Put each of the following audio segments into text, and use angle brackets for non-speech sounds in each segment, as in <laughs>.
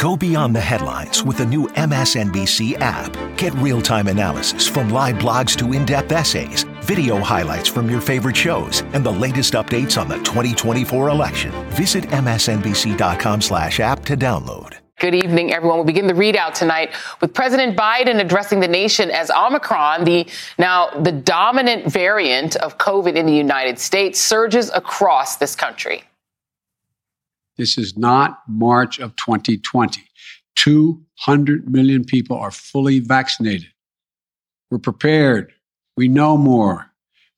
Go beyond the headlines with the new MSNBC app. Get real time analysis from live blogs to in depth essays, video highlights from your favorite shows, and the latest updates on the 2024 election. Visit MSNBC.com slash app to download. Good evening, everyone. We'll begin the ReidOut tonight with President Biden addressing the nation as Omicron, the now the dominant variant of COVID in the United States, surges across this country. This is not March of 2020. 200 million people are fully vaccinated. We're prepared. We know more.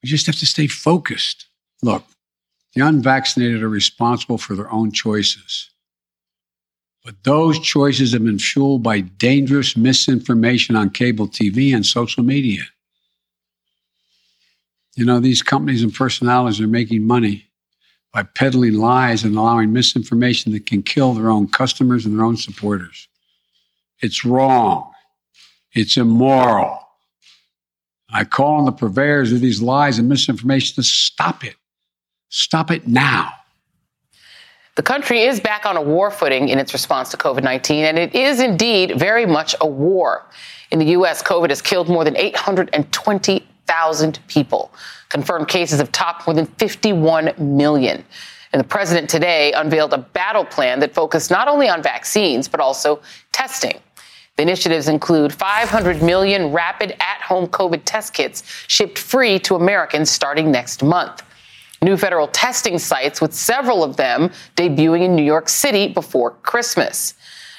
We just have to stay focused. Look, the unvaccinated are responsible for their own choices. But those choices have been fueled by dangerous misinformation on cable TV and social media. You know, these companies and personalities are making money by peddling lies and allowing misinformation that can kill their own customers and their own supporters. It's wrong. It's immoral. I call on the purveyors of these lies and misinformation to stop it. Stop it now. The country is back on a war footing in its response to COVID 19, and it is indeed very much a war. In the U.S., COVID has killed more than 820,000 people. Confirmed cases have topped more than 51 million. And the president today unveiled a battle plan that focused not only on vaccines, but also testing. The initiatives include 500 million rapid at home COVID test kits shipped free to Americans starting next month. New federal testing sites, with several of them debuting in New York City before Christmas.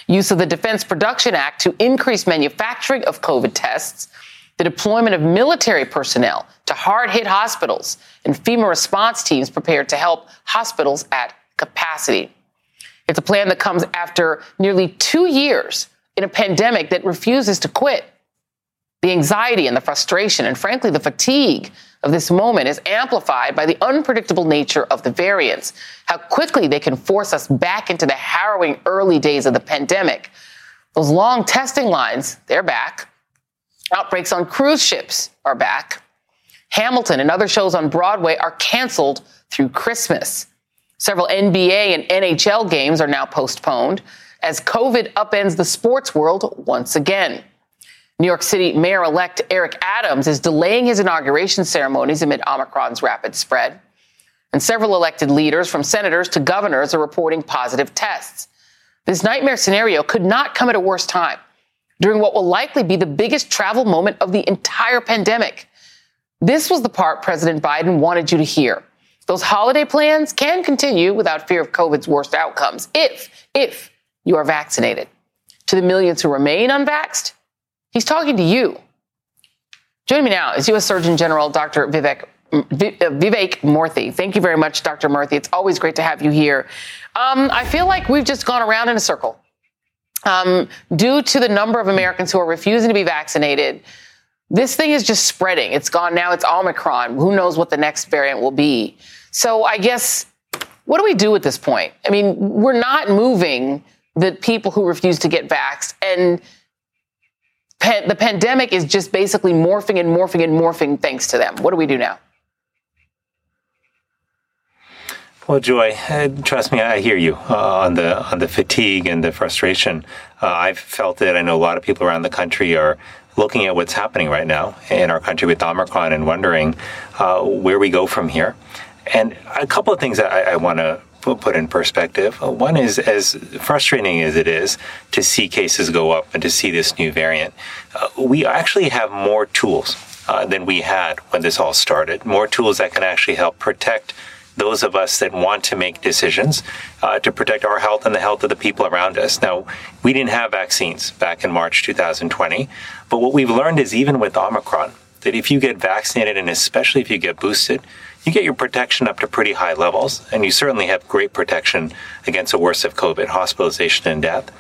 Use of the Defense Production Act to increase manufacturing of COVID tests the deployment of military personnel to hard hit hospitals and FEMA response teams prepared to help hospitals at capacity. It's a plan that comes after nearly two years in a pandemic that refuses to quit. The anxiety and the frustration and frankly the fatigue of this moment is amplified by the unpredictable nature of the variants, how quickly they can force us back into the harrowing early days of the pandemic. Those long testing lines, they're back. Outbreaks on cruise ships are back. Hamilton and other shows on Broadway are canceled through Christmas. Several NBA and NHL games are now postponed as COVID upends the sports world once again. New York City Mayor elect Eric Adams is delaying his inauguration ceremonies amid Omicron's rapid spread. And several elected leaders, from senators to governors, are reporting positive tests. This nightmare scenario could not come at a worse time during what will likely be the biggest travel moment of the entire pandemic. This was the part President Biden wanted you to hear. Those holiday plans can continue without fear of COVID's worst outcomes if, if you are vaccinated. To the millions who remain unvaxxed, he's talking to you. Joining me now is U.S. Surgeon General Dr. Vivek Vivek Murthy. Thank you very much, Dr. Murthy. It's always great to have you here. Um, I feel like we've just gone around in a circle um, due to the number of Americans who are refusing to be vaccinated, this thing is just spreading. It's gone now. It's Omicron. Who knows what the next variant will be? So I guess, what do we do at this point? I mean, we're not moving the people who refuse to get vaxxed. And the pandemic is just basically morphing and morphing and morphing thanks to them. What do we do now? Well, Joy, uh, trust me, I hear you uh, on the on the fatigue and the frustration. Uh, I've felt it. I know a lot of people around the country are looking at what's happening right now in our country with Omicron and wondering uh, where we go from here. And a couple of things that I, I want to put in perspective. Uh, one is, as frustrating as it is to see cases go up and to see this new variant, uh, we actually have more tools than we had when this all started. More tools that can actually help protect those of us that want to make decisions uh, to protect our health and the health of the people around us. Now, we didn't have vaccines back in March 2020, but what we've learned is even with Omicron, that if you get vaccinated and especially if you get boosted, you get your protection up to pretty high levels, and you certainly have great protection against the worst of COVID, hospitalization and death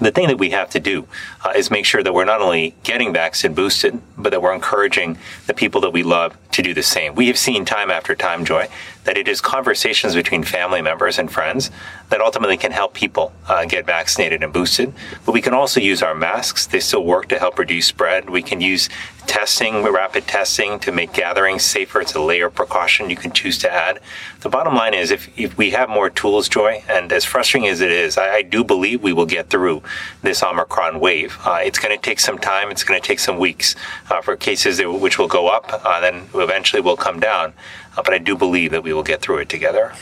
the thing that we have to do uh, is make sure that we're not only getting vaccine boosted, but that we're encouraging the people that we love to do the same. We have seen time after time, Joy, that it is conversations between family members and friends that ultimately can help people uh, get vaccinated and boosted. But we can also use our masks. They still work to help reduce spread. We can use testing, rapid testing to make gatherings safer. It's a layer of precaution you can choose to add. The bottom line is if, if we have more tools, Joy, and as frustrating as it is, I, I do believe we will get through this Omicron wave. Uh, it's going to take some time. It's going to take some weeks uh, for cases that, which will go up, uh, then eventually will come down. Uh, but I do believe that we will get through it together.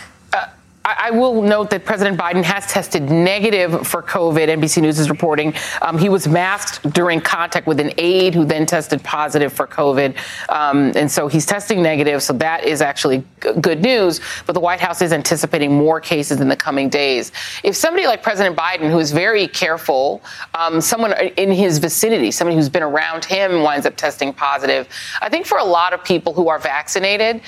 I will note that President Biden has tested negative for COVID. NBC News is reporting um, he was masked during contact with an aide who then tested positive for COVID, um, and so he's testing negative. So that is actually g- good news. But the White House is anticipating more cases in the coming days. If somebody like President Biden, who is very careful, um, someone in his vicinity, somebody who's been around him, winds up testing positive, I think for a lot of people who are vaccinated,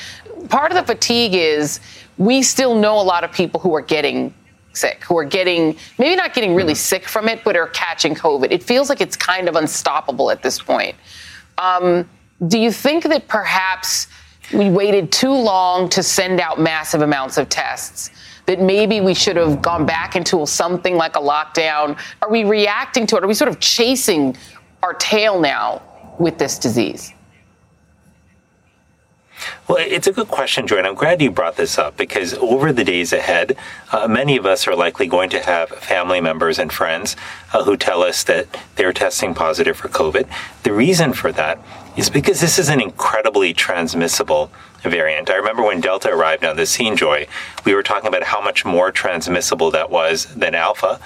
part of the fatigue is we still know a lot of people who are getting sick, who are getting, maybe not getting really sick from it, but are catching COVID. It feels like it's kind of unstoppable at this point. Um, do you think that perhaps we waited too long to send out massive amounts of tests? That maybe we should have gone back into something like a lockdown? Are we reacting to it? Are we sort of chasing our tail now with this disease? Well, it's a good question, Joy, and I'm glad you brought this up because over the days ahead, uh, many of us are likely going to have family members and friends uh, who tell us that they're testing positive for COVID. The reason for that is because this is an incredibly transmissible variant. I remember when Delta arrived on the scene, Joy, we were talking about how much more transmissible that was than Alpha,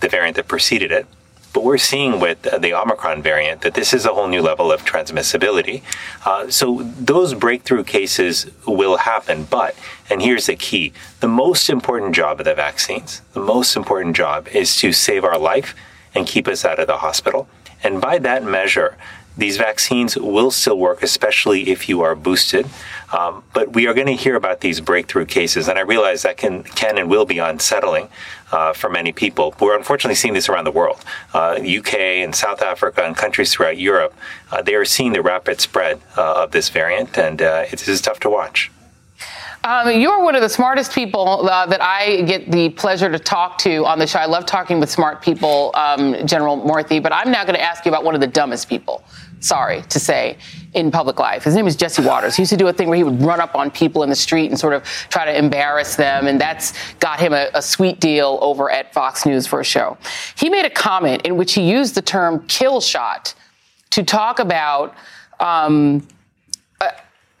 the variant that preceded it. But we're seeing with the Omicron variant that this is a whole new level of transmissibility. Uh, so those breakthrough cases will happen. But, and here's the key the most important job of the vaccines, the most important job is to save our life and keep us out of the hospital. And by that measure, these vaccines will still work, especially if you are boosted. Um, but we are going to hear about these breakthrough cases, and I realize that can can and will be unsettling uh, for many people. We're unfortunately seeing this around the world. Uh, UK and South Africa and countries throughout Europe, uh, they are seeing the rapid spread uh, of this variant, and uh, it is tough to watch. Um, you're one of the smartest people uh, that I get the pleasure to talk to on the show. I love talking with smart people, um, General Murthy, but I'm now going to ask you about one of the dumbest people, sorry to say, in public life. His name is Jesse Watters. He used to do a thing where he would run up on people in the street and sort of try to embarrass them, and that's got him a, a sweet deal over at Fox News for a show. He made a comment in which he used the term kill shot to talk about um, uh,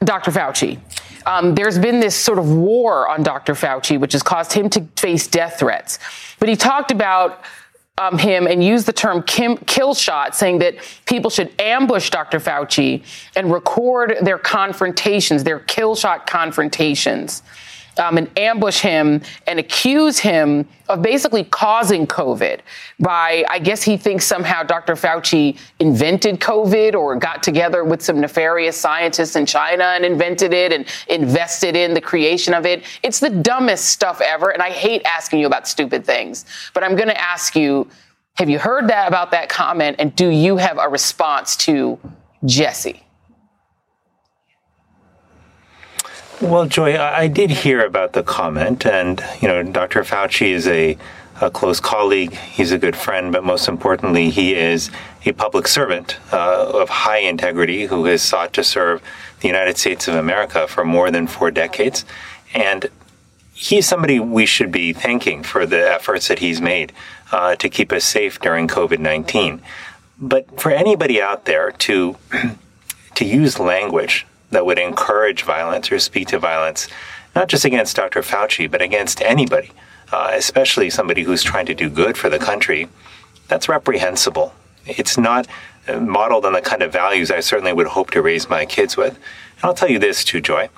Dr. Fauci. Um, there's been this sort of war on Dr. Fauci, which has caused him to face death threats. But he talked about um, him and used the term kim, kill shot, saying that people should ambush Dr. Fauci and record their confrontations, their kill shot confrontations um, and ambush him and accuse him of basically causing COVID by, I guess he thinks somehow Dr. Fauci invented COVID or got together with some nefarious scientists in China and invented it and invested in the creation of it. It's the dumbest stuff ever. And I hate asking you about stupid things, but I'm going to ask you, have you heard that about that comment? And do you have a response to Jesse? Well, Joy, I did hear about the comment, and you know, Dr. Fauci is a, a close colleague. He's a good friend, but most importantly, he is a public servant uh, of high integrity who has sought to serve the United States of America for more than four decades, and he's somebody we should be thanking for the efforts that he's made uh, to keep us safe during COVID nineteen. But for anybody out there to <clears throat> to use language that would encourage violence or speak to violence, not just against Dr. Fauci, but against anybody, uh, especially somebody who's trying to do good for the country, that's reprehensible. It's not uh, modeled on the kind of values I certainly would hope to raise my kids with. And I'll tell you this too, Joy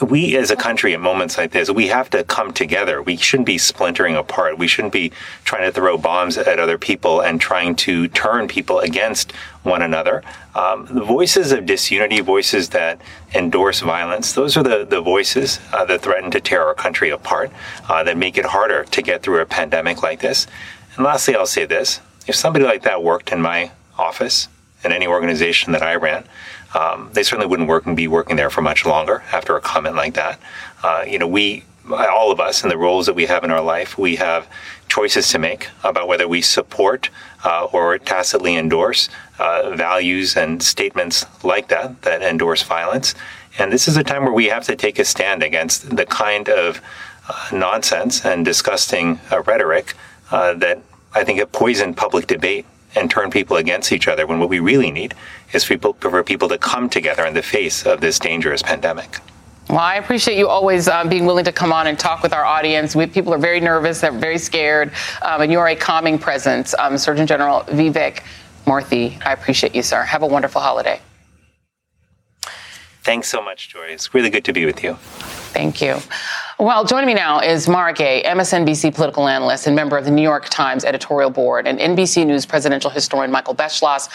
we as a country at moments like this, we have to come together. We shouldn't be splintering apart. We shouldn't be trying to throw bombs at other people and trying to turn people against one another. Um, the voices of disunity, voices that endorse violence, those are the, the voices uh, that threaten to tear our country apart, uh, that make it harder to get through a pandemic like this. And lastly, I'll say this if somebody like that worked in my office, in any organization that I ran. Um, they certainly wouldn't work and be working there for much longer after a comment like that. Uh, you know, we, all of us, in the roles that we have in our life, we have choices to make about whether we support uh, or tacitly endorse uh, values and statements like that that endorse violence. And this is a time where we have to take a stand against the kind of uh, nonsense and disgusting uh, rhetoric uh, that I think have poisoned public debate and turn people against each other when what we really need is for people, for people to come together in the face of this dangerous pandemic. Well, I appreciate you always um, being willing to come on and talk with our audience. We, people are very nervous, they're very scared, um, and you are a calming presence. Um, Surgeon General Vivek Murthy, I appreciate you, sir. Have a wonderful holiday. Thanks so much, Joy. It's really good to be with you. Thank you. Well, joining me now is Mara Gay, MSNBC political analyst and member of the New York Times editorial board, and NBC News presidential historian Michael Beschloss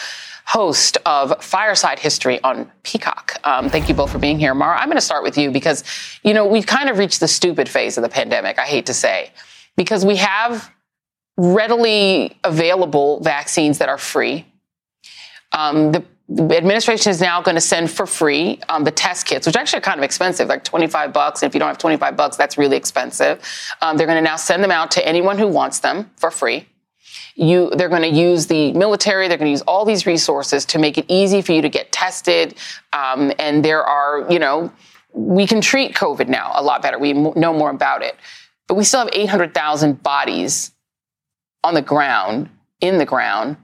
host of Fireside History on Peacock. Um, thank you both for being here. Mara, I'm going to start with you because, you know, we've kind of reached the stupid phase of the pandemic, I hate to say, because we have readily available vaccines that are free. Um, the the administration is now going to send for free um, the test kits, which actually are kind of expensive, like 25 bucks. And if you don't have 25 bucks, that's really expensive. Um, they're going to now send them out to anyone who wants them for free. You, they're going to use the military. They're going to use all these resources to make it easy for you to get tested. Um, and there are, you know, we can treat COVID now a lot better. We know more about it, but we still have 800,000 bodies on the ground, in the ground,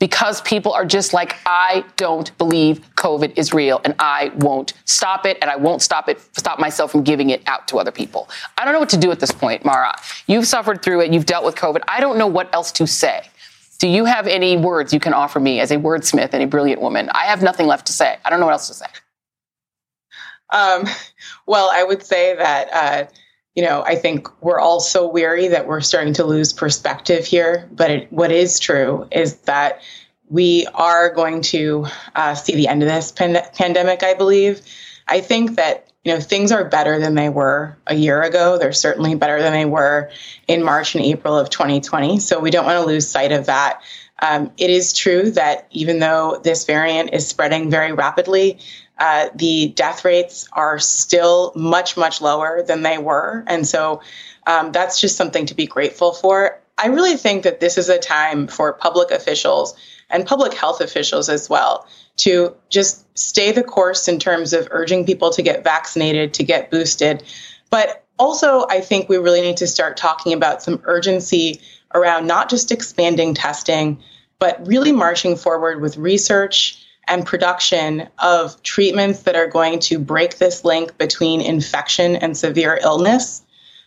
because people are just like, I don't believe COVID is real and I won't stop it and I won't stop it, stop myself from giving it out to other people. I don't know what to do at this point, Mara. You've suffered through it. You've dealt with COVID. I don't know what else to say. Do you have any words you can offer me as a wordsmith and a brilliant woman? I have nothing left to say. I don't know what else to say. Um, well, I would say that, uh, you know, I think we're all so weary that we're starting to lose perspective here. But it, what is true is that we are going to uh, see the end of this pand- pandemic, I believe. I think that you know things are better than they were a year ago. They're certainly better than they were in March and April of 2020. So we don't want to lose sight of that. Um, it is true that even though this variant is spreading very rapidly, uh, the death rates are still much, much lower than they were. And so um, that's just something to be grateful for. I really think that this is a time for public officials and public health officials as well to just stay the course in terms of urging people to get vaccinated, to get boosted. But also, I think we really need to start talking about some urgency around not just expanding testing, but really marching forward with research and production of treatments that are going to break this link between infection and severe illness,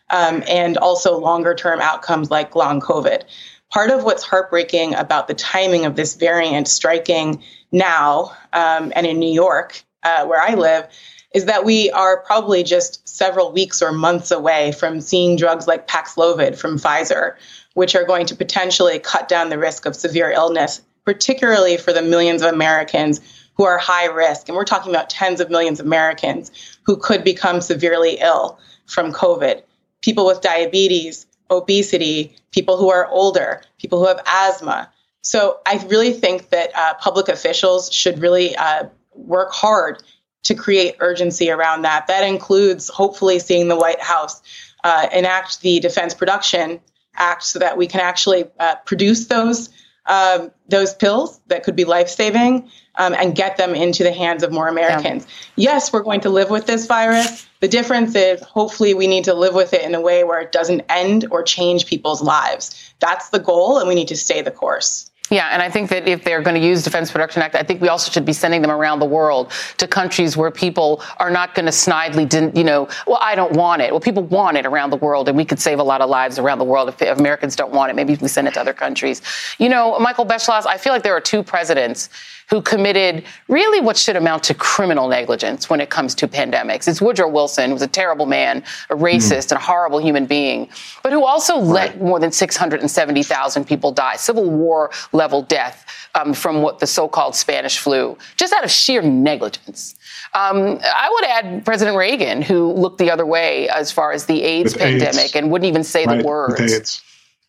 um, and also longer term outcomes like long COVID. Part of what's heartbreaking about the timing of this variant striking now um, and in New York, uh, where I live, is that we are probably just several weeks or months away from seeing drugs like Paxlovid from Pfizer, which are going to potentially cut down the risk of severe illness particularly for the millions of Americans who are high risk. And we're talking about tens of millions of Americans who could become severely ill from COVID. People with diabetes, obesity, people who are older, people who have asthma. So I really think that uh, public officials should really uh, work hard to create urgency around that. That includes hopefully seeing the White House uh, enact the Defense Production Act so that we can actually uh, produce those um, those pills that could be life saving um, and get them into the hands of more Americans. Yeah. Yes, we're going to live with this virus. The difference is hopefully we need to live with it in a way where it doesn't end or change people's lives. That's the goal, and we need to stay the course. Yeah, and I think that if they're going to use Defense Production Act, I think we also should be sending them around the world to countries where people are not going to snidely, you know, well, I don't want it. Well, people want it around the world, and we could save a lot of lives around the world if, Americans don't want it. Maybe we send it to other countries. You know, Michael Beschloss, I feel like there are two presidents who committed really what should amount to criminal negligence when it comes to pandemics. It's Woodrow Wilson, who was a terrible man, a racist, mm. and a horrible human being, but who also right. let more than 670,000 people die, Civil War level death um, from what the so-called Spanish flu, just out of sheer negligence. Um, I would add President Reagan, who looked the other way as far as the AIDS With pandemic AIDS. and wouldn't even say right. the words.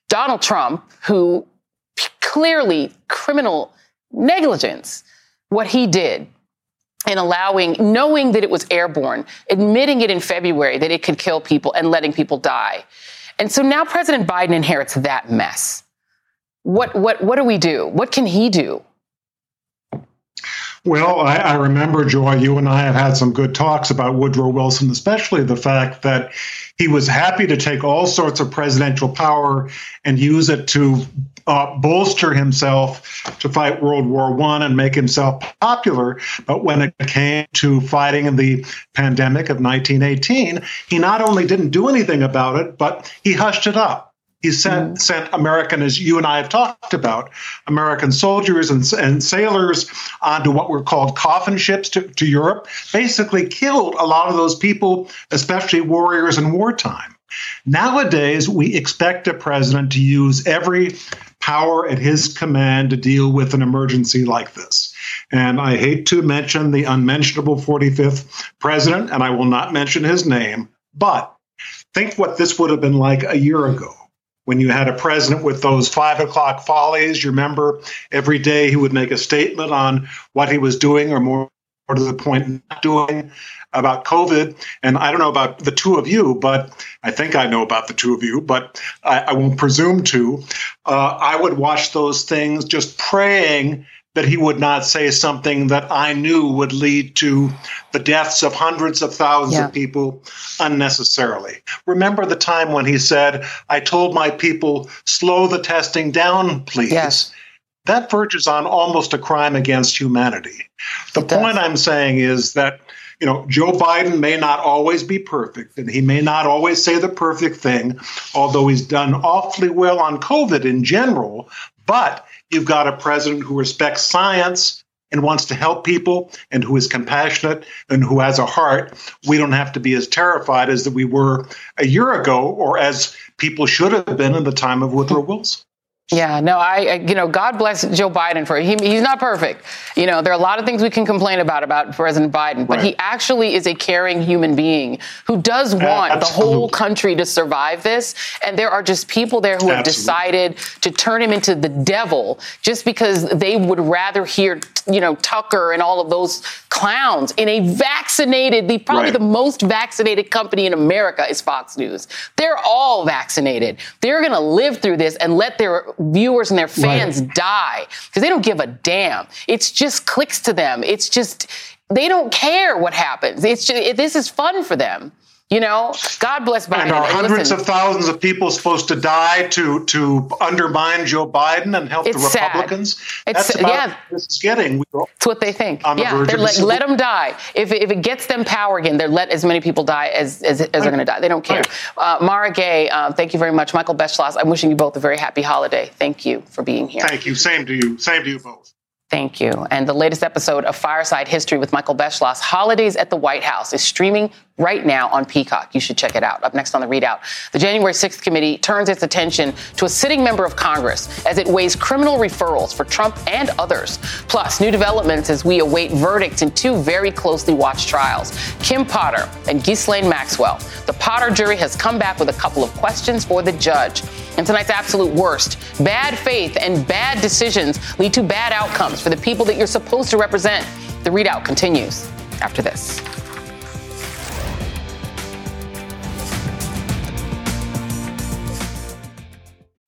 Donald Trump, who clearly criminal negligence what he did in allowing, knowing that it was airborne, admitting it in February that it could kill people and letting people die. And so now President Biden inherits that mess. What, what, what do we do? What can he do? Well, I, I, remember, Joy, you and I have had some good talks about Woodrow Wilson, especially the fact that he was happy to take all sorts of presidential power and use it to uh, bolster himself to fight World War One and make himself popular. But when it came to fighting in the pandemic of 1918, he not only didn't do anything about it, but he hushed it up. He sent, mm. sent American, as you and I have talked about, American soldiers and, and sailors onto what were called coffin ships to, to Europe, basically killed a lot of those people, especially warriors in wartime. Nowadays, we expect a president to use every power at his command to deal with an emergency like this. And I hate to mention the unmentionable 45th president, and I will not mention his name, but think what this would have been like a year ago when you had a president with those five o'clock follies. You remember every day he would make a statement on what he was doing, or more to the point, not doing about COVID. And I don't know about the two of you, but I think I know about the two of you, but I, I won't presume to. Uh, I would watch those things just praying that he would not say something that I knew would lead to the deaths of hundreds of thousands yeah. of people unnecessarily. Remember the time when he said, I told my people, slow the testing down, please. Yes. That verges on almost a crime against humanity. The it point does. I'm saying is that you know, Joe Biden may not always be perfect and he may not always say the perfect thing, although he's done awfully well on COVID in general. But you've got a president who respects science and wants to help people and who is compassionate and who has a heart, we don't have to be as terrified as that we were a year ago or as people should have been in the time of Woodrow Wilson. Yeah, no, I, you know, God bless Joe Biden for he, he's not perfect. You know, there are a lot of things we can complain about about President Biden, but right. he actually is a caring human being who does want uh, the whole country to survive this. And there are just people there who have decided to turn him into the devil just because they would rather hear, you know, Tucker and all of those clowns in a vaccinated, the probably right. the most vaccinated company in America is Fox News. They're all vaccinated. They're going to live through this and let their viewers and their fans right. die because they don't give a damn. It's just clicks to them. It's just, they don't care what happens. It's just, it, this is fun for them. You know, God bless Biden. And are hundreds of thousands of people supposed to die to to undermine Joe Biden and help the Republicans? Sad. It's, That's about yeah. this is getting. It's what they think. yeah, the let, let, them die. If, if it gets them power again, they're let as many people die as, as, as they're going to die. They don't care. Right. Uh, Mara Gay, uh, thank you very much. Michael Beschloss, I'm wishing you both a very happy holiday. Thank you for being here. Thank you. Same to you. Same to you both. Thank you. And the latest episode of Fireside History with Michael Beschloss, Holidays at the White House, is streaming right now on Peacock. You should check it out. Up next on the ReidOut, the January 6th committee turns its attention to a sitting member of Congress as it weighs criminal referrals for Trump and others. Plus, new developments as we await verdicts in two very closely watched trials Kim Potter and Ghislaine Maxwell. The Potter jury has come back with a couple of questions for the judge. And tonight's absolute worst bad faith and bad decisions lead to bad outcomes for the people that you're supposed to represent. The ReidOut continues after this.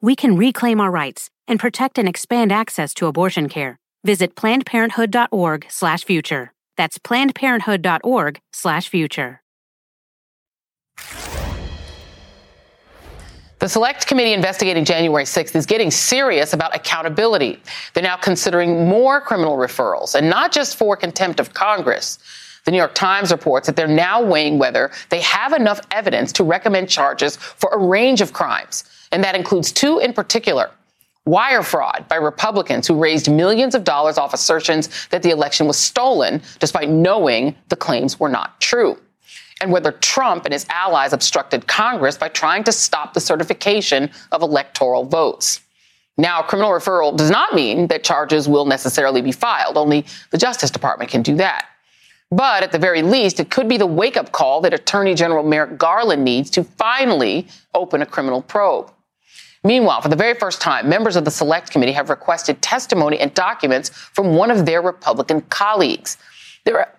we can reclaim our rights and protect and expand access to abortion care. Visit plannedparenthood.org/future. That's plannedparenthood.org/future. The The select committee investigating January 6th is getting serious about accountability. They're now considering more criminal referrals, and not just for contempt of Congress. The New York Times reports that they're now weighing whether they have enough evidence to recommend charges for a range of crimes, and that includes two in particular wire fraud by Republicans who raised millions of dollars off assertions that the election was stolen, despite knowing the claims were not true. And whether Trump and his allies obstructed Congress by trying to stop the certification of electoral votes. Now, criminal referral does not mean that charges will necessarily be filed. Only the Justice Department can do that. But at the very least, it could be the wake up call that Attorney General Merrick Garland needs to finally open a criminal probe. Meanwhile, for the very first time, members of the Select Committee have requested testimony and documents from one of their Republican colleagues. They're,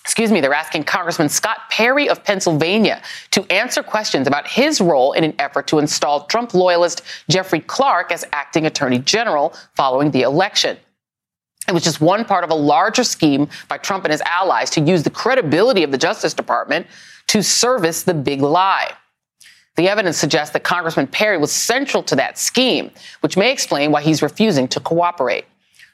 excuse me, they're asking Congressman Scott Perry of Pennsylvania to answer questions about his role in an effort to install Trump loyalist Jeffrey Clark as acting attorney general following the election. It was just one part of a larger scheme by Trump and his allies to use the credibility of the Justice Department to service the big lie. The evidence suggests that Congressman Perry was central to that scheme, which may explain why he's refusing to cooperate.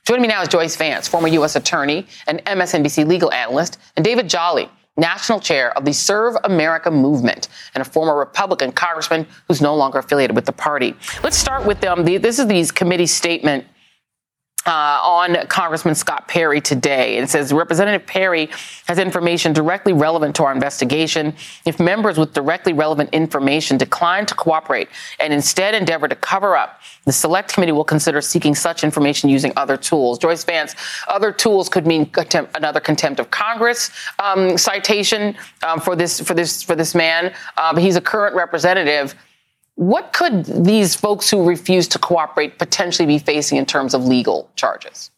Joining me now is Joyce Vance, former U.S. attorney and MSNBC legal analyst, and David Jolly, national chair of the Serve America movement and a former Republican congressman who's no longer affiliated with the party. Let's start with them. Um, this is the committee statement uh, on Congressman Scott Perry today. It says Representative Perry has information directly relevant to our investigation. If members with directly relevant information decline to cooperate and instead endeavor to cover up, the Select Committee will consider seeking such information using other tools. Joyce Vance, other tools could mean contempt, another contempt of Congress um, citation um, for this for this for this man. Uh, he's a current representative. What could these folks who refuse to cooperate potentially be facing in terms of legal charges?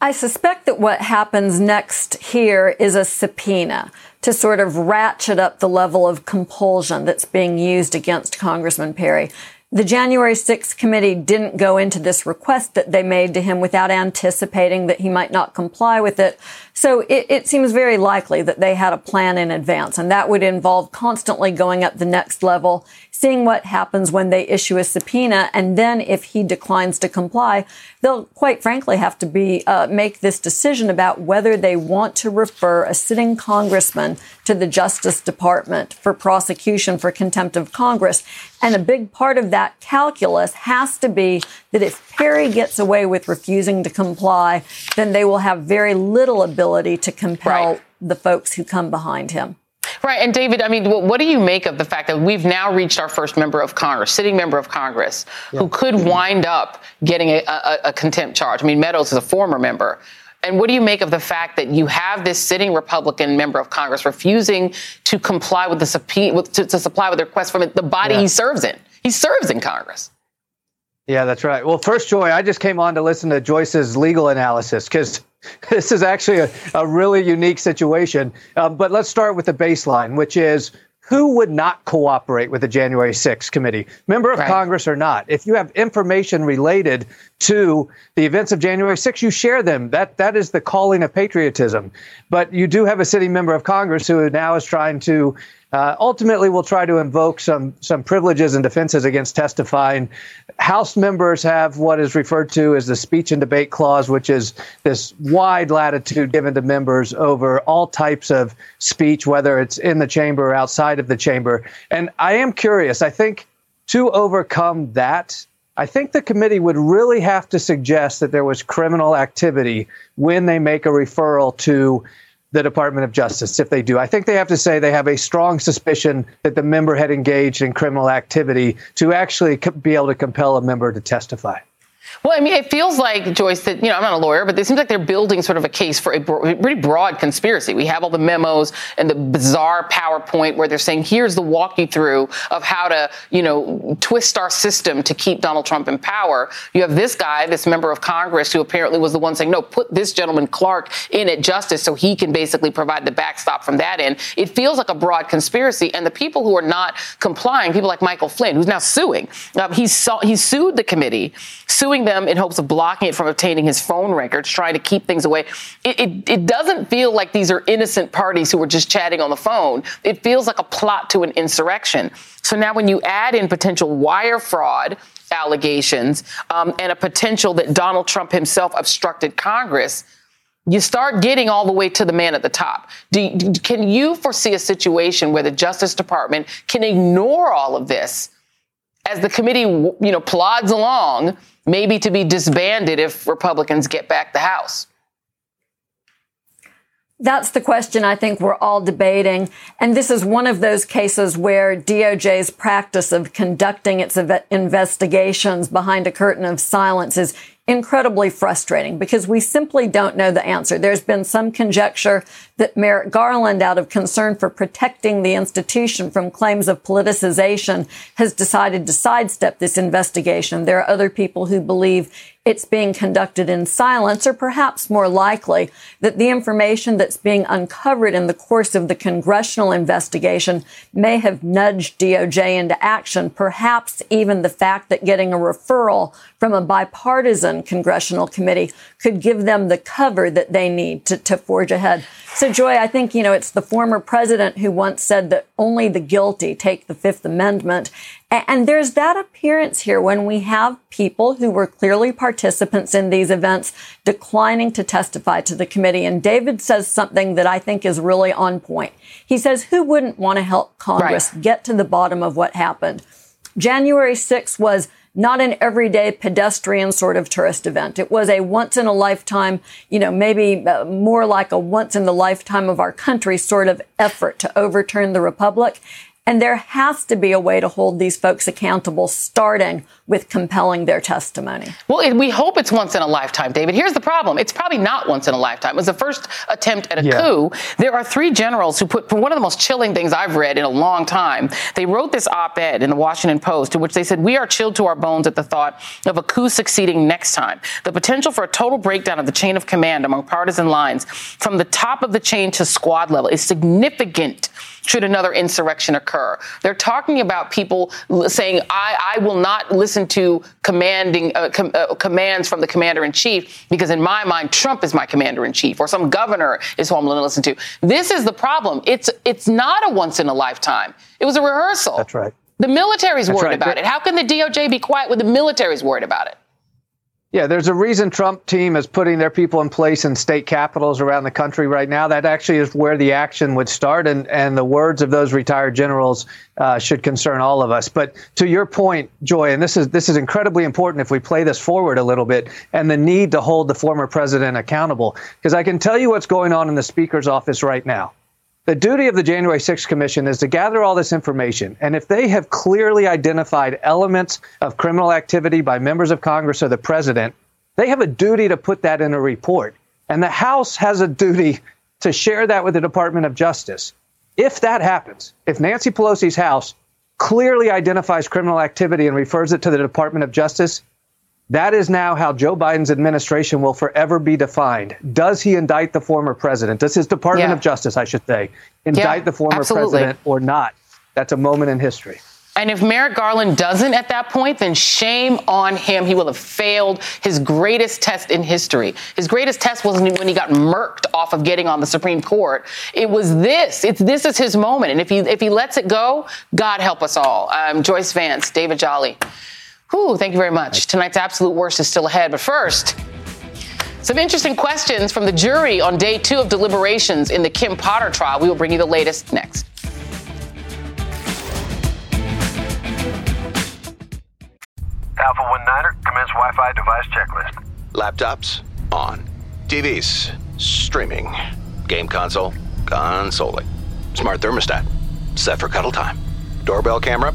I suspect that what happens next here is a subpoena to sort of ratchet up the level of compulsion that's being used against Congressman Perry. The January 6th committee didn't go into this request that they made to him without anticipating that he might not comply with it. So it, it, seems very likely that they had a plan in advance, and that would involve constantly going up the next level, seeing what happens when they issue a subpoena, and then if he declines to comply, they'll quite frankly have to be uh, make this decision about whether they want to refer a sitting congressman to the Justice Department for prosecution for contempt of Congress. And a big part of that calculus has to be that if Perry gets away with refusing to comply, then they will have very little ability to compel right. the folks who come behind him. Right. And David, I mean, what do you make of the fact that we've now reached our first member of Congress, sitting member of Congress, yeah. who could wind up getting a, a, a, contempt charge? I mean, Meadows is a former member. And what do you make of the fact that you have this sitting Republican member of Congress refusing to comply with the subpoena, with, to, to, supply with the request from the body yeah. he serves in? He serves in Congress. Yeah, that's right. Well, first, Joy, I just came on to listen to Joyce's legal analysis because <laughs> this is actually a, a really unique situation. Um, but let's start with the baseline, which is who would not cooperate with the January 6th committee, member of right. Congress or not? If you have information related to the events of January 6th, you share them. That that is the calling of patriotism. But you do have a sitting member of Congress who now is trying to uh, ultimately, we'll try to invoke some some privileges and defenses against testifying. House members have what is referred to as the speech and debate clause, which is this wide latitude given to members over all types of speech, whether it's in the chamber or outside of the chamber. And I am curious. I think to overcome that, I think the committee would really have to suggest that there was criminal activity when they make a referral to the Department of Justice if they do. I think they have to say they have a strong suspicion that the member had engaged in criminal activity to actually be able to compel a member to testify. Well, I mean, it feels like, Joyce, that, you know, I'm not a lawyer, but it seems like they're building sort of a case for a pretty broad conspiracy. We have all the memos and the bizarre PowerPoint where they're saying, here's the walk you through of how to, you know, twist our system to keep Donald Trump in power. You have this guy, this member of Congress, who apparently was the one saying, no, put this gentleman Clark in at justice so he can basically provide the backstop from that end. It feels like a broad conspiracy. And the people who are not complying, people like Michael Flynn, who's now suing, uh, he's, he's sued the committee, suing them in hopes of blocking it from obtaining his phone records, trying to keep things away. It, it, it doesn't feel like these are innocent parties who were just chatting on the phone. It feels like a plot to an insurrection. So now when you add in potential wire fraud, allegations um, and a potential that Donald Trump himself obstructed Congress, you start getting all the way to the man at the top. Do, can you foresee a situation where the Justice Department can ignore all of this as the committee, you know, plods along, maybe to be disbanded if Republicans get back the House? That's the question I think we're all debating. And this is one of those cases where DOJ's practice of conducting its investigations behind a curtain of silence is incredibly frustrating because we simply don't know the answer. There's been some conjecture that Merrick Garland, out of concern for protecting the institution from claims of politicization, has decided to sidestep this investigation. There are other people who believe it's being conducted in silence, or perhaps more likely that the information that's being uncovered in the course of the congressional investigation may have nudged DOJ into action. Perhaps even the fact that getting a referral from a bipartisan congressional committee could give them the cover that they need to, to forge ahead. So, Joy, I think, you know, it's the former president who once said that only the guilty take the Fifth Amendment. And there's that appearance here when we have people who were clearly participants in these events declining to testify to the committee. And David says something that I think is really on point. He says, who wouldn't want to help Congress right. get to the bottom of what happened? January 6th was not an everyday pedestrian sort of tourist event. It was a once in a lifetime, you know, maybe uh, more like a once in the lifetime of our country sort of effort to overturn the republic. And there has to be a way to hold these folks accountable, starting with compelling their testimony. Well, we hope it's once in a lifetime, David. Here's the problem. It's probably not once in a lifetime. It was the first attempt at a yeah. coup. There are three generals who put, for one of the most chilling things I've read in a long time, they wrote this op-ed in the Washington Post in which they said, we are chilled to our bones at the thought of a coup succeeding next time. The potential for a total breakdown of the chain of command among partisan lines from the top of the chain to squad level is significant should another insurrection occur. They're talking about people saying, I, I will not listen to commanding uh, com- uh, commands from the commander in chief because in my mind, Trump is my commander in chief or some governor is who I'm going to listen to. This is the problem. It's, it's not a once in a lifetime. It was a rehearsal. That's right. The military's That's worried right. about it. How can the DOJ be quiet when the military's worried about it? Yeah, there's a reason Trump team is putting their people in place in state capitals around the country right now. That actually is where the action would start, and, and the words of those retired generals uh, should concern all of us. But to your point, Joy, and this is this is incredibly important if we play this forward a little bit, and the need to hold the former president accountable, because I can tell you what's going on in the speaker's office right now. The duty of the January 6th Commission is to gather all this information. And if they have clearly identified elements of criminal activity by members of Congress or the president, they have a duty to put that in a report. And the House has a duty to share that with the Department of Justice. If that happens, if Nancy Pelosi's House clearly identifies criminal activity and refers it to the Department of Justice, that is now how Joe Biden's administration will forever be defined. Does he indict the former president? Does his Department yeah. of Justice, I should say, indict yeah, the former absolutely. president or not? That's a moment in history. And if Merrick Garland doesn't at that point, then shame on him. He will have failed his greatest test in history. His greatest test wasn't when he got murked off of getting on the Supreme Court. It was this. It's this is his moment. And if he if he lets it go, God help us all. Um, Joyce Vance, David Jolly. Whew, thank you very much. Tonight's absolute worst is still ahead, but first, some interesting questions from the jury on day two of deliberations in the Kim Potter trial. We will bring you the latest next. Alpha 1 Niner, commence Wi Fi device checklist. Laptops, on. TVs, streaming. Game console, consoling. Smart thermostat, set for cuddle time. Doorbell camera,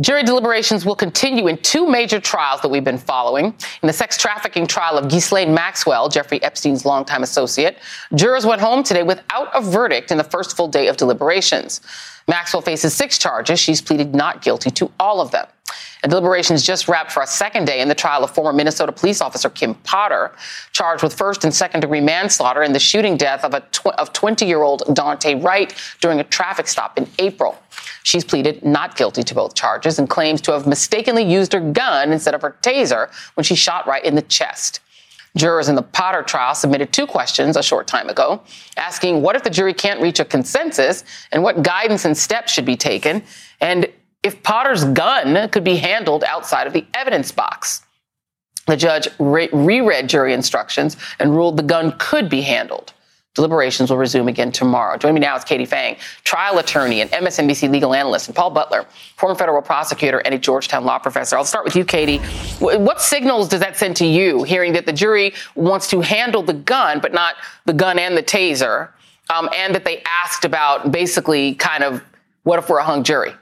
Jury deliberations will continue in two major trials that we've been following. In the sex trafficking trial of Ghislaine Maxwell, Jeffrey Epstein's longtime associate, jurors went home today without a verdict in the first full day of deliberations. Maxwell faces six charges. She's pleaded not guilty to all of them. And deliberations just wrapped for a second day in the trial of former Minnesota police officer Kim Potter, charged with first and second degree manslaughter in the shooting death of a tw- of 20 year old Daunte Wright during a traffic stop in April. She's pleaded not guilty to both charges and claims to have mistakenly used her gun instead of her taser when she shot Wright in the chest. Jurors in the Potter trial submitted two questions a short time ago, asking what if the jury can't reach a consensus and what guidance and steps should be taken, and if Potter's gun could be handled outside of the evidence box. The judge re- reread jury instructions and ruled the gun could be handled. Deliberations will resume again tomorrow. Joining me now is Katie Phang, trial attorney and MSNBC legal analyst, and Paul Butler, former federal prosecutor and a Georgetown law professor. I'll start with you, Katie. What signals does that send to you, hearing that the jury wants to handle the gun, but not the gun and the taser, um, and that they asked about basically kind of what if we're a hung jury?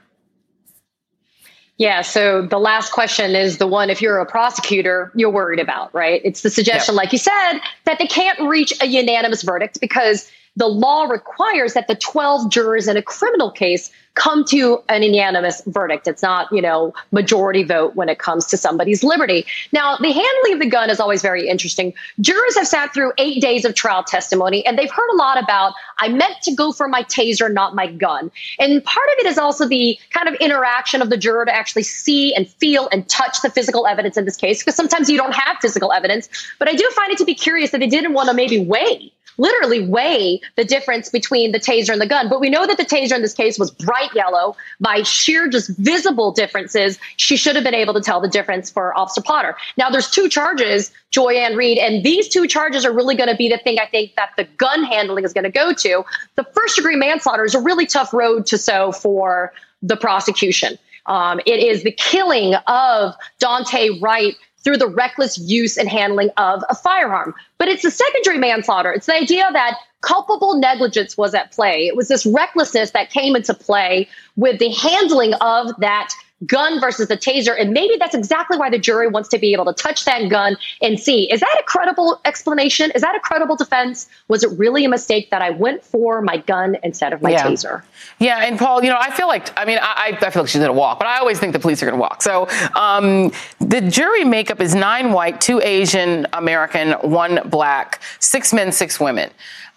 Yeah. So the last question is the one if you're a prosecutor, you're worried about, right? It's the suggestion, yep. like you said, that they can't reach a unanimous verdict because the law requires that the 12 jurors in a criminal case come to an unanimous verdict. It's not, you know, majority vote when it comes to somebody's liberty. Now, the handling of the gun is always very interesting. Jurors have sat through eight days of trial testimony and they've heard a lot about, I meant to go for my taser, not my gun. And part of it is also the kind of interaction of the juror to actually see and feel and touch the physical evidence in this case, because sometimes you don't have physical evidence. But I do find it to be curious that they didn't want to maybe weigh literally weigh the difference between the taser and the gun. But we know that the taser in this case was bright yellow by sheer just visible differences. She should have been able to tell the difference for Officer Potter. Now there's two charges, Joy-Ann Reid, and these two charges are really going to be the thing I think that the gun handling is going to go to. The first degree manslaughter is a really tough road to sow for the prosecution. Um, it is the killing of Daunte Wright through the reckless use and handling of a firearm. But it's the secondary manslaughter. It's the idea that culpable negligence was at play. It was this recklessness that came into play with the handling of that gun versus the taser. And maybe that's exactly why the jury wants to be able to touch that gun and see is that a credible explanation? Is that a credible defense? Was it really a mistake that I went for my gun instead of my yeah. taser? Yeah. And Paul, you know, I feel like, I mean, I, I feel like she's going to walk, but I always think the police are going to walk. So um, the jury makeup is nine white, two Asian American, one black, six men, six women.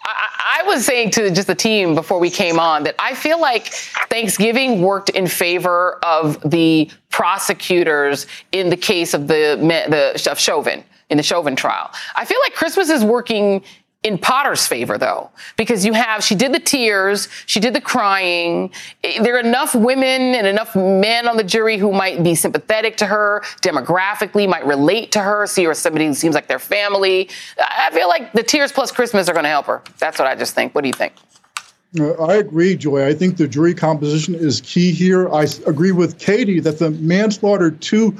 I, was saying to just the team before we came on that I feel like Thanksgiving worked in favor of the prosecutors in the case of the the of Chauvin in the Chauvin trial. I feel like Christmas is working in Potter's favor, though, because you have, she did the tears, she did the crying. There are enough women and enough men on the jury who might be sympathetic to her demographically, might relate to her, see her as somebody who seems like their family. I feel like the tears plus Christmas are going to help her. That's what I just think. What do you think? Uh, I agree, Joy. I think the jury composition is key here. I agree with Katie that the manslaughter two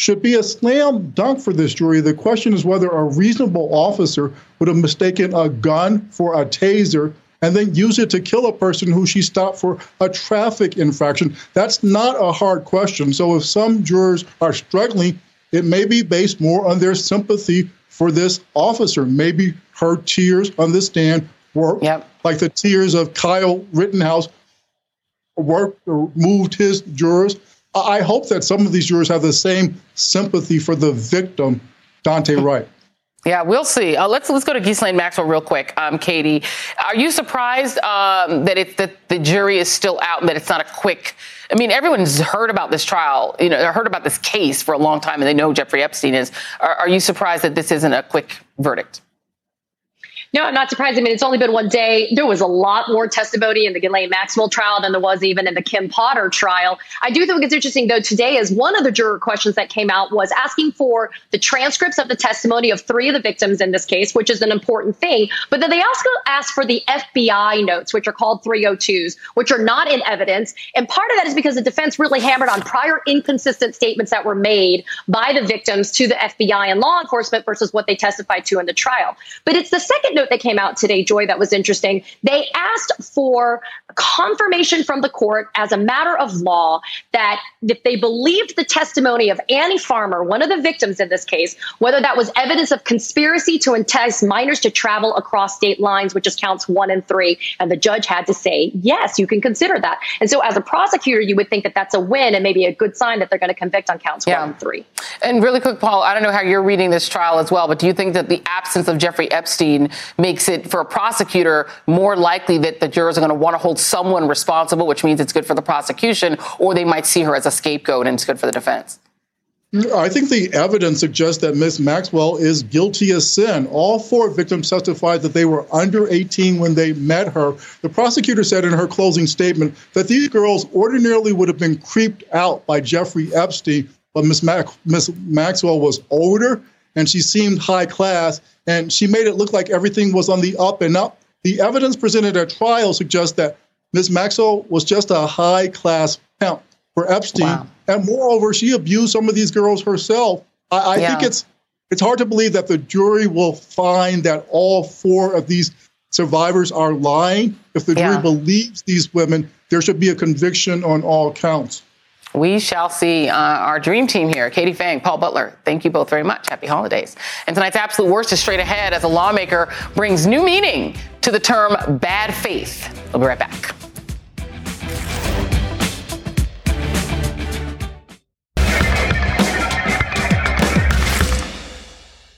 should be a slam dunk for this jury. The question is whether a reasonable officer would have mistaken a gun for a taser and then use it to kill a person who she stopped for a traffic infraction. That's not a hard question. So if some jurors are struggling, it may be based more on their sympathy for this officer. Maybe her tears on the stand were yep. like the tears of Kyle Rittenhouse worked or moved his jurors. I hope that some of these jurors have the same sympathy for the victim, Daunte <laughs> Wright. Yeah, we'll see. Uh, let's let's go to Ghislaine Maxwell real quick. Um, Katie, are you surprised um, that it that the jury is still out and that it's not a quick? I mean, everyone's heard about this trial, you know, heard about this case for a long time, and they know Jeffrey Epstein is. Are, are you surprised that this isn't a quick verdict? No, I'm not surprised. I mean, it's only been one day. There was a lot more testimony in the Ghislaine Maxwell trial than there was even in the Kim Potter trial. I do think it's interesting, though, today, as one of the juror questions that came out was asking for the transcripts of the testimony of three of the victims in this case, which is an important thing. But then they also asked for the FBI notes, which are called 302s, which are not in evidence. And part of that is because the defense really hammered on prior inconsistent statements that were made by the victims to the FBI and law enforcement versus what they testified to in the trial. But it's the second that came out today, Joy, that was interesting. They asked for confirmation from the court as a matter of law that if they believed the testimony of Annie Farmer, one of the victims in this case, whether that was evidence of conspiracy to entice minors to travel across state lines, which is counts one and three, and the judge had to say, yes, you can consider that. And so as a prosecutor, you would think that that's a win and maybe a good sign that they're going to convict on counts yeah. one and three. And really quick, Paul, I don't know how you're reading this trial as well, but do you think that the absence of Jeffrey Epstein makes it for a prosecutor more likely that the jurors are going to want to hold someone responsible, which means it's good for the prosecution, or they might see her as a scapegoat and it's good for the defense? I think the evidence suggests that Miss Maxwell is guilty as sin. All four victims testified that they were under 18 when they met her. The prosecutor said in her closing statement that these girls ordinarily would have been creeped out by Jeffrey Epstein, but Miss Mac- Maxwell was older and she seemed high class, and she made it look like everything was on the up and up. The evidence presented at trial suggests that Ms. Maxwell was just a high class pimp for Epstein. Wow. And moreover, she abused some of these girls herself. I, I yeah. think it's it's hard to believe that the jury will find that all four of these survivors are lying. If the yeah. jury believes these women, there should be a conviction on all counts. We shall see uh, our dream team here. Katie Phang, Paul Butler, thank you both very much. Happy holidays. And tonight's absolute worst is straight ahead as a lawmaker brings new meaning to the term bad faith. We'll be right back.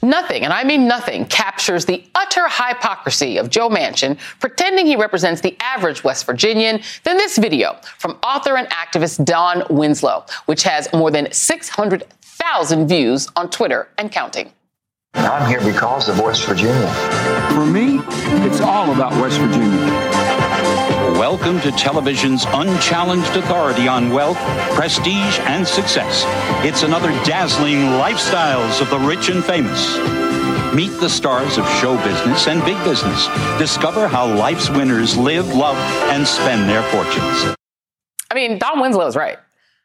Nothing, and I mean nothing, captures the utter hypocrisy of Joe Manchin pretending he represents the average West Virginian than this video from author and activist Don Winslow, which has more than 600,000 views on Twitter and counting. I'm here because of West Virginia. For me, it's all about West Virginia. Welcome to television's unchallenged authority on wealth, prestige, and success. It's another dazzling lifestyles of the rich and famous. Meet the stars of show business and big business. Discover how life's winners live, love, and spend their fortunes. I mean, Don Winslow is right.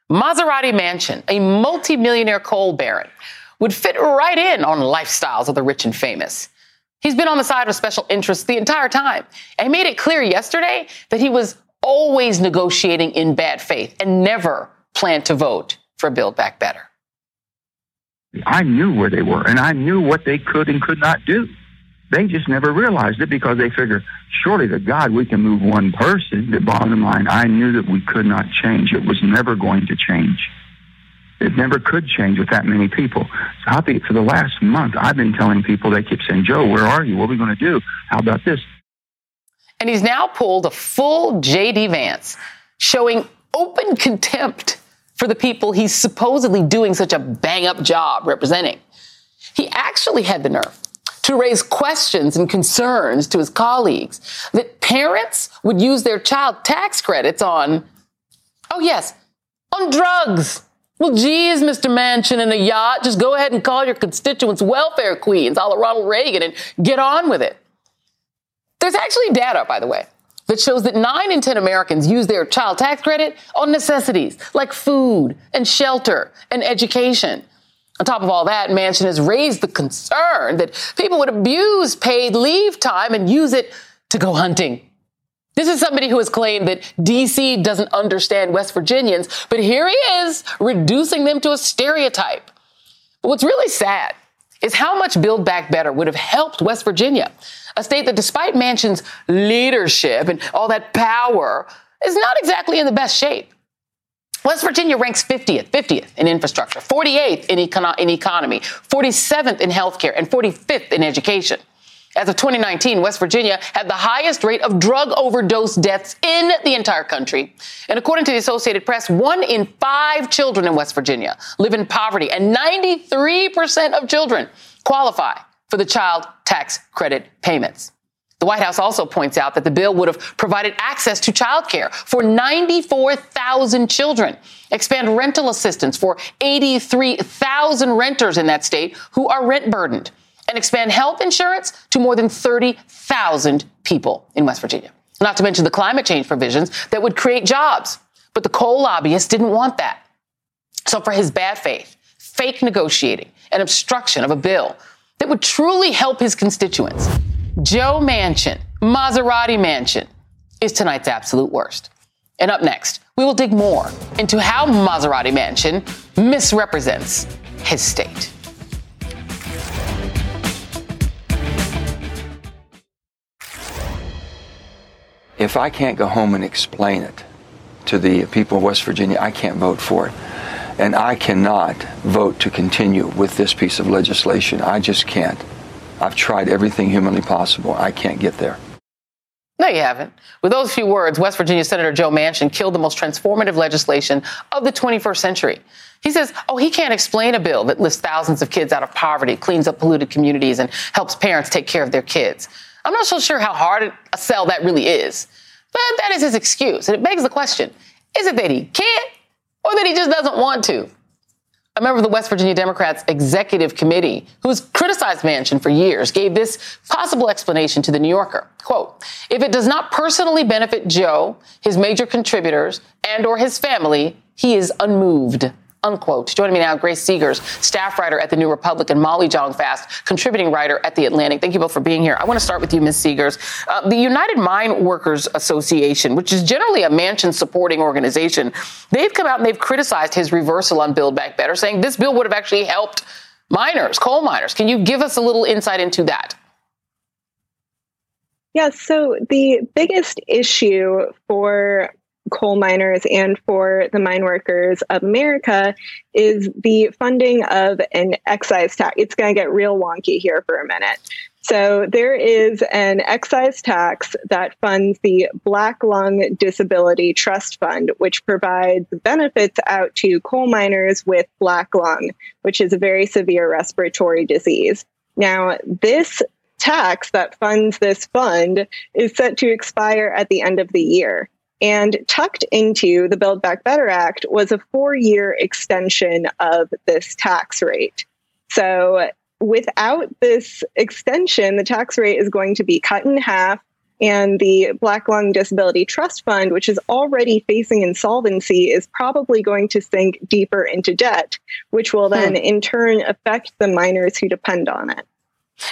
Maserati Manchin, a multimillionaire coal baron, would fit right in on lifestyles of the rich and famous. He's been on the side of special interests the entire time. And he made it clear yesterday that he was always negotiating in bad faith and never planned to vote for Build Back Better. I knew where they were and I knew what they could and could not do. They just never realized it because they figured, surely to God we can move one person. The bottom line, I knew that we could not change. It was never going to change. It never could change with that many people. So I think for the last month, I've been telling people, they keep saying, Joe, where are you? What are we going to do? How about this? And he's now pulled a full J.D. Vance, showing open contempt for the people he's supposedly doing such a bang up job representing. He actually had the nerve to raise questions and concerns to his colleagues that parents would use their child tax credits on, oh, yes, on drugs well, geez, Mr. Manchin and a yacht, just go ahead and call your constituents welfare queens, a la Ronald Reagan, and get on with it. There's actually data, by the way, that shows that nine in 10 Americans use their child tax credit on necessities like food and shelter and education. On top of all that, Manchin has raised the concern that people would abuse paid leave time and use it to go hunting this is somebody who has claimed that DC doesn't understand West Virginians, but here he is reducing them to a stereotype. But what's really sad is how much Build Back Better would have helped West Virginia, a state that despite Manchin's leadership and all that power is not exactly in the best shape. West Virginia ranks 50th, 50th in infrastructure, 48th in, in economy, 47th in healthcare, and 45th in education. As of 2019, West Virginia had the highest rate of drug overdose deaths in the entire country. And according to the Associated Press, one in five children in West Virginia live in poverty, and 93% of children qualify for the child tax credit payments. The White House also points out that the bill would have provided access to childcare for 94,000 children, expand rental assistance for 83,000 renters in that state who are rent burdened, and expand health insurance to more than 30,000 people in West Virginia. Not to mention the climate change provisions that would create jobs. But the coal lobbyists didn't want that. So for his bad faith, fake negotiating, and obstruction of a bill that would truly help his constituents, Joe Manchin, Maserati Manchin, is tonight's absolute worst. And up next, we will dig more into how Maserati Manchin misrepresents his state. If I can't go home and explain it to the people of West Virginia, I can't vote for it. And I cannot vote to continue with this piece of legislation. I just can't. I've tried everything humanly possible. I can't get there. No, you haven't. With those few words, West Virginia Senator Joe Manchin killed the most transformative legislation of the 21st century. He says, oh, he can't explain a bill that lifts thousands of kids out of poverty, cleans up polluted communities, and helps parents take care of their kids. I'm not so sure how hard a sell that really is, but that is his excuse. And it begs the question is it that he can't or that he just doesn't want to? A member of the West Virginia Democrats Executive Committee, who's criticized Manchin for years, gave this possible explanation to the New Yorker. Quote, if it does not personally benefit Joe, his major contributors, and or his family, he is unmoved unquote. Joining me now, Grace Segers, staff writer at the New Republican, Molly Jong-Fast, contributing writer at the Atlantic. Thank you both for being here. I want to start with you, Ms. Segers. Uh, the United Mine Workers Association, which is generally a Manchin supporting organization, they've come out and they've criticized his reversal on Build Back Better, saying this bill would have actually helped miners, coal miners. Can you give us a little insight into that? Yeah, so the biggest issue for coal miners and for the mine workers of America is the funding of an excise tax. It's going to get real wonky here for a minute. So there is an excise tax that funds the Black Lung Disability Trust Fund, which provides benefits out to coal miners with black lung, which is a very severe respiratory disease. Now, this tax that funds this fund is set to expire at the end of the year. And tucked into the Build Back Better Act was a four year extension of this tax rate. So without this extension, the tax rate is going to be cut in half. And the Black Lung Disability Trust Fund, which is already facing insolvency, is probably going to sink deeper into debt, which will then hmm. in turn affect the miners who depend on it.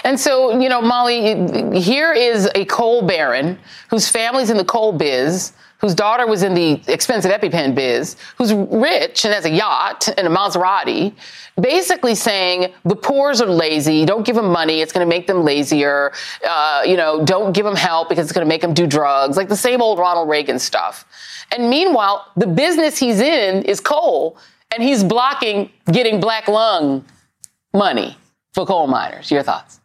And so, you know, Molly, here is a coal baron whose family's in the coal biz whose daughter was in the expensive EpiPen biz, who's rich and has a yacht and a Maserati, basically saying the poors are lazy. Don't give them money. It's going to make them lazier. Uh, you know, don't give them help because it's going to make them do drugs, like the same old Ronald Reagan stuff. And meanwhile, the business he's in is coal, and he's blocking getting black lung money for coal miners. Your thoughts?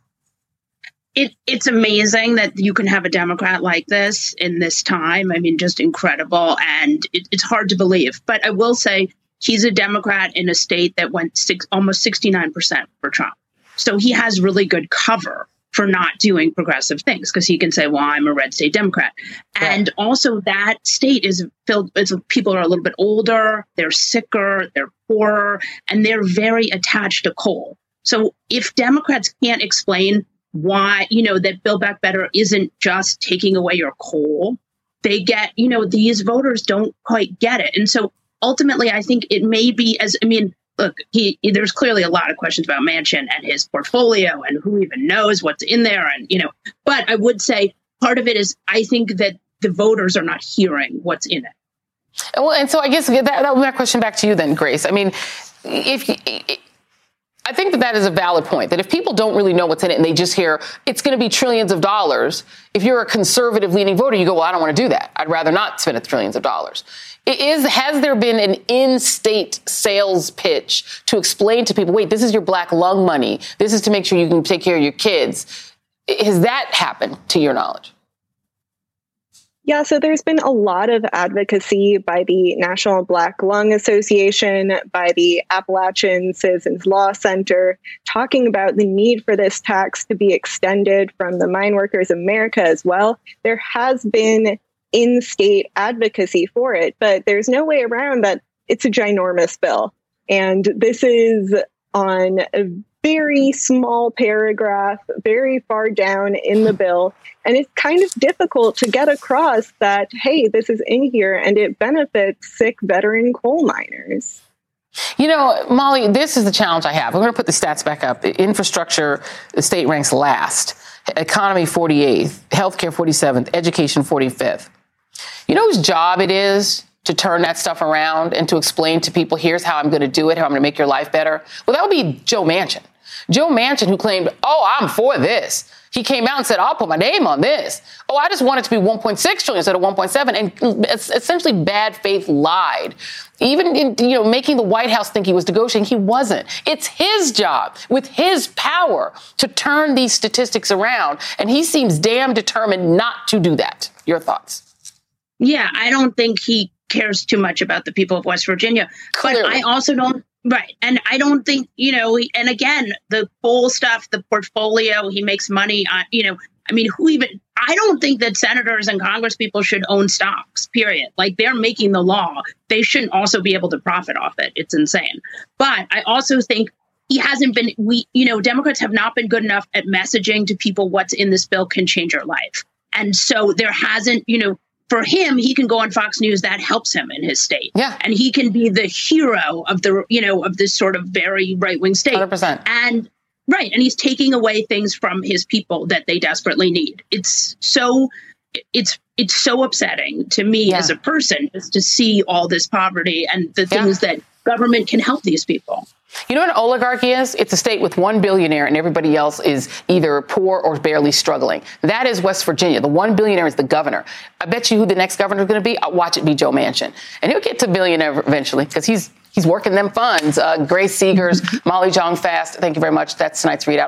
it, it's amazing that you can have a Democrat like this in this time. I mean, just incredible. And it, it's hard to believe. But I will say he's a Democrat in a state that went six, almost 69% for Trump. So he has really good cover for not doing progressive things because he can say, well, I'm a red state Democrat. And also that state is filled, it's, people are a little bit older, they're sicker, they're poorer, and they're very attached to coal. So if Democrats can't explain why, you know, that Build Back Better isn't just taking away your coal. They get, you know, these voters don't quite get it. And so ultimately, I think it may be as, I mean, look, he, there's clearly a lot of questions about Manchin and his portfolio and who even knows what's in there. And, you know, but I would say part of it is I think that the voters are not hearing what's in it. Well, and so I guess that, that would be my question back to you then, Grace. I mean, if I think that that is a valid point. That if people don't really know what's in it and they just hear it's going to be trillions of dollars, if you're a conservative leaning voter, you go, well, I don't want to do that. I'd rather not spend trillions of dollars. It is has there been an in-state sales pitch to explain to people, wait, this is your black lung money. This is to make sure you can take care of your kids. Has that happened to your knowledge? Yeah, so there's been a lot of advocacy by the National Black Lung Association, by the Appalachian Citizens Law Center, talking about the need for this tax to be extended from the Mine Workers America as well. There has been in state advocacy for it, but there's no way around that it's a ginormous bill. And this is on a very small paragraph, very far down in the bill. And it's kind of difficult to get across that, hey, this is in here and it benefits sick veteran coal miners. You know, Molly, this is the challenge I have. I'm going to put the stats back up. Infrastructure, the state ranks last. Economy 48th, healthcare 47th, education 45th. You know whose job it is to turn that stuff around and to explain to people, here's how I'm going to do it, how I'm going to make your life better? Well, that would be Joe Manchin. Joe Manchin, who claimed, oh, I'm for this. He came out and said, I'll put my name on this. Oh, I just want it to be 1.6 trillion instead of 1.7. And essentially bad faith lied. Even in, you know, making the White House think he was negotiating, he wasn't. It's his job with his power to turn these statistics around. And he seems damn determined not to do that. Your thoughts? Yeah, I don't think he cares too much about the people of West Virginia. Clearly. But I also don't Right. And I don't think, you know, and again, the full stuff, the portfolio, he makes money on, you know, I mean, who even, I don't think that senators and Congress people should own stocks, period. Like they're making the law. They shouldn't also be able to profit off it. It's insane. But I also think he hasn't been, we, you know, Democrats have not been good enough at messaging to people what's in this bill can change your life. And so there hasn't, you know, for him, he can go on Fox News. That helps him in his state. Yeah. And he can be the hero of the, you know, of this sort of very right wing state. 100%. And right. And he's taking away things from his people that they desperately need. It's so, it's, it's so upsetting to me yeah. as a person just to see all this poverty and the things yeah. that government can help these people. You know what an oligarchy is? It's a state with one billionaire and everybody else is either poor or barely struggling. That is West Virginia. The one billionaire is the governor. I bet you who the next governor is going to be. I'll watch it be Joe Manchin. And he'll get to billionaire eventually because he's he's working them funds. Uh, Grace Segers, Molly Jong-Fast, thank you very much. That's tonight's ReidOut.